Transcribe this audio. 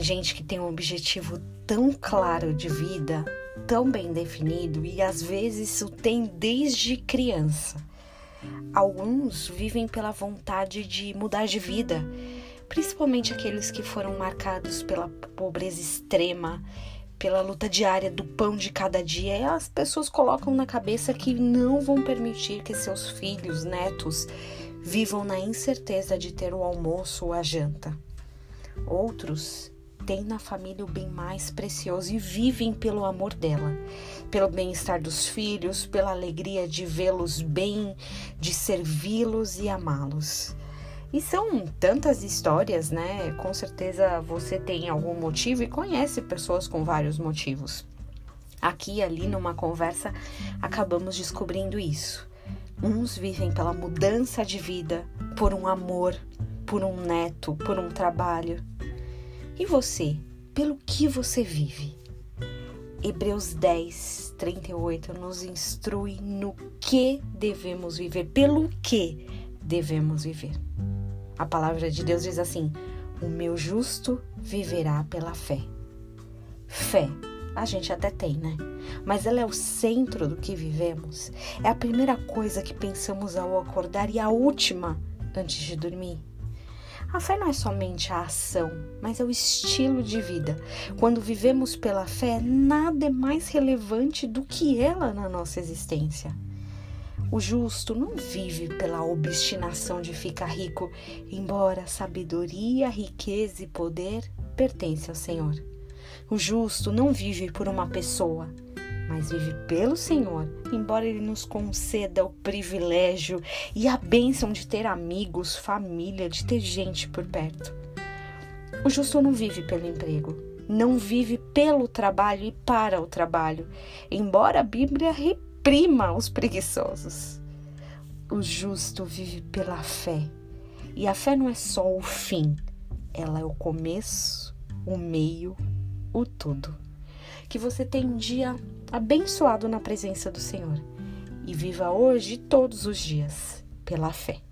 gente que tem um objetivo tão claro de vida, tão bem definido e às vezes o tem desde criança. Alguns vivem pela vontade de mudar de vida, principalmente aqueles que foram marcados pela pobreza extrema, pela luta diária do pão de cada dia. E as pessoas colocam na cabeça que não vão permitir que seus filhos, netos, vivam na incerteza de ter o almoço ou a janta. Outros têm na família o bem mais precioso e vivem pelo amor dela, pelo bem-estar dos filhos, pela alegria de vê-los bem, de servi-los e amá-los. E são tantas histórias, né? Com certeza você tem algum motivo e conhece pessoas com vários motivos. Aqui e ali, numa conversa, acabamos descobrindo isso. Uns vivem pela mudança de vida, por um amor, por um neto, por um trabalho. E você, pelo que você vive? Hebreus 10, 38 nos instrui no que devemos viver, pelo que devemos viver. A palavra de Deus diz assim: O meu justo viverá pela fé. Fé, a gente até tem, né? Mas ela é o centro do que vivemos. É a primeira coisa que pensamos ao acordar e a última antes de dormir. A fé não é somente a ação, mas é o estilo de vida. Quando vivemos pela fé, nada é mais relevante do que ela na nossa existência. O justo não vive pela obstinação de ficar rico, embora sabedoria, riqueza e poder pertencem ao Senhor. O justo não vive por uma pessoa, mas vive pelo Senhor, embora Ele nos conceda o privilégio e a bênção de ter amigos, família, de ter gente por perto. O justo não vive pelo emprego, não vive pelo trabalho e para o trabalho, embora a Bíblia reprima os preguiçosos. O justo vive pela fé, e a fé não é só o fim, ela é o começo, o meio, o tudo. Que você tenha um dia abençoado na presença do Senhor e viva hoje todos os dias pela fé.